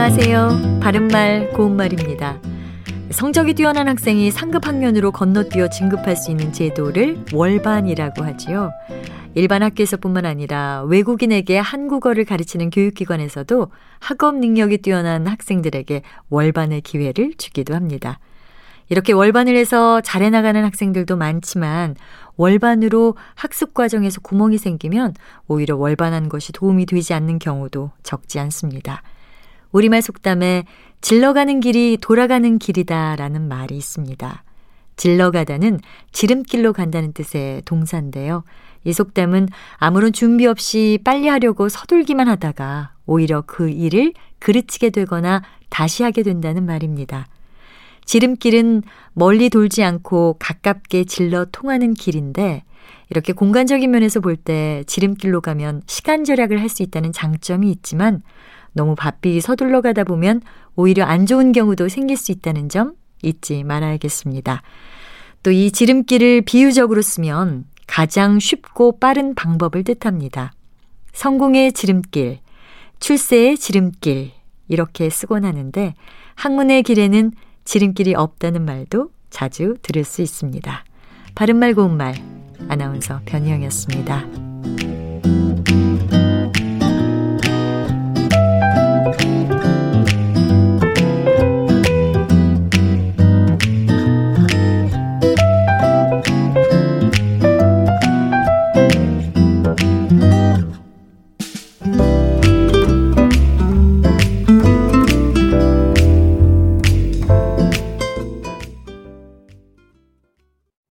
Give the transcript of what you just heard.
안녕하세요. 바른말 고운말입니다. 성적이 뛰어난 학생이 상급 학년으로 건너뛰어 진급할 수 있는 제도를 월반이라고 하지요. 일반 학교에서뿐만 아니라 외국인에게 한국어를 가르치는 교육기관에서도 학업 능력이 뛰어난 학생들에게 월반의 기회를 주기도 합니다. 이렇게 월반을 해서 잘해 나가는 학생들도 많지만 월반으로 학습 과정에서 구멍이 생기면 오히려 월반한 것이 도움이 되지 않는 경우도 적지 않습니다. 우리말 속담에 질러가는 길이 돌아가는 길이다 라는 말이 있습니다. 질러가다는 지름길로 간다는 뜻의 동사인데요. 이 속담은 아무런 준비 없이 빨리 하려고 서둘기만 하다가 오히려 그 일을 그르치게 되거나 다시 하게 된다는 말입니다. 지름길은 멀리 돌지 않고 가깝게 질러 통하는 길인데 이렇게 공간적인 면에서 볼 때 지름길로 가면 시간 절약을 할 수 있다는 장점이 있지만 너무 바삐 서둘러 가다 보면 오히려 안 좋은 경우도 생길 수 있다는 점 잊지 말아야겠습니다. 또 이 지름길을 비유적으로 쓰면 가장 쉽고 빠른 방법을 뜻합니다. 성공의 지름길, 출세의 지름길, 이렇게 쓰곤 하는데 학문의 길에는 지름길이 없다는 말도 자주 들을 수 있습니다. 바른말 고운말 아나운서 변희영이었습니다.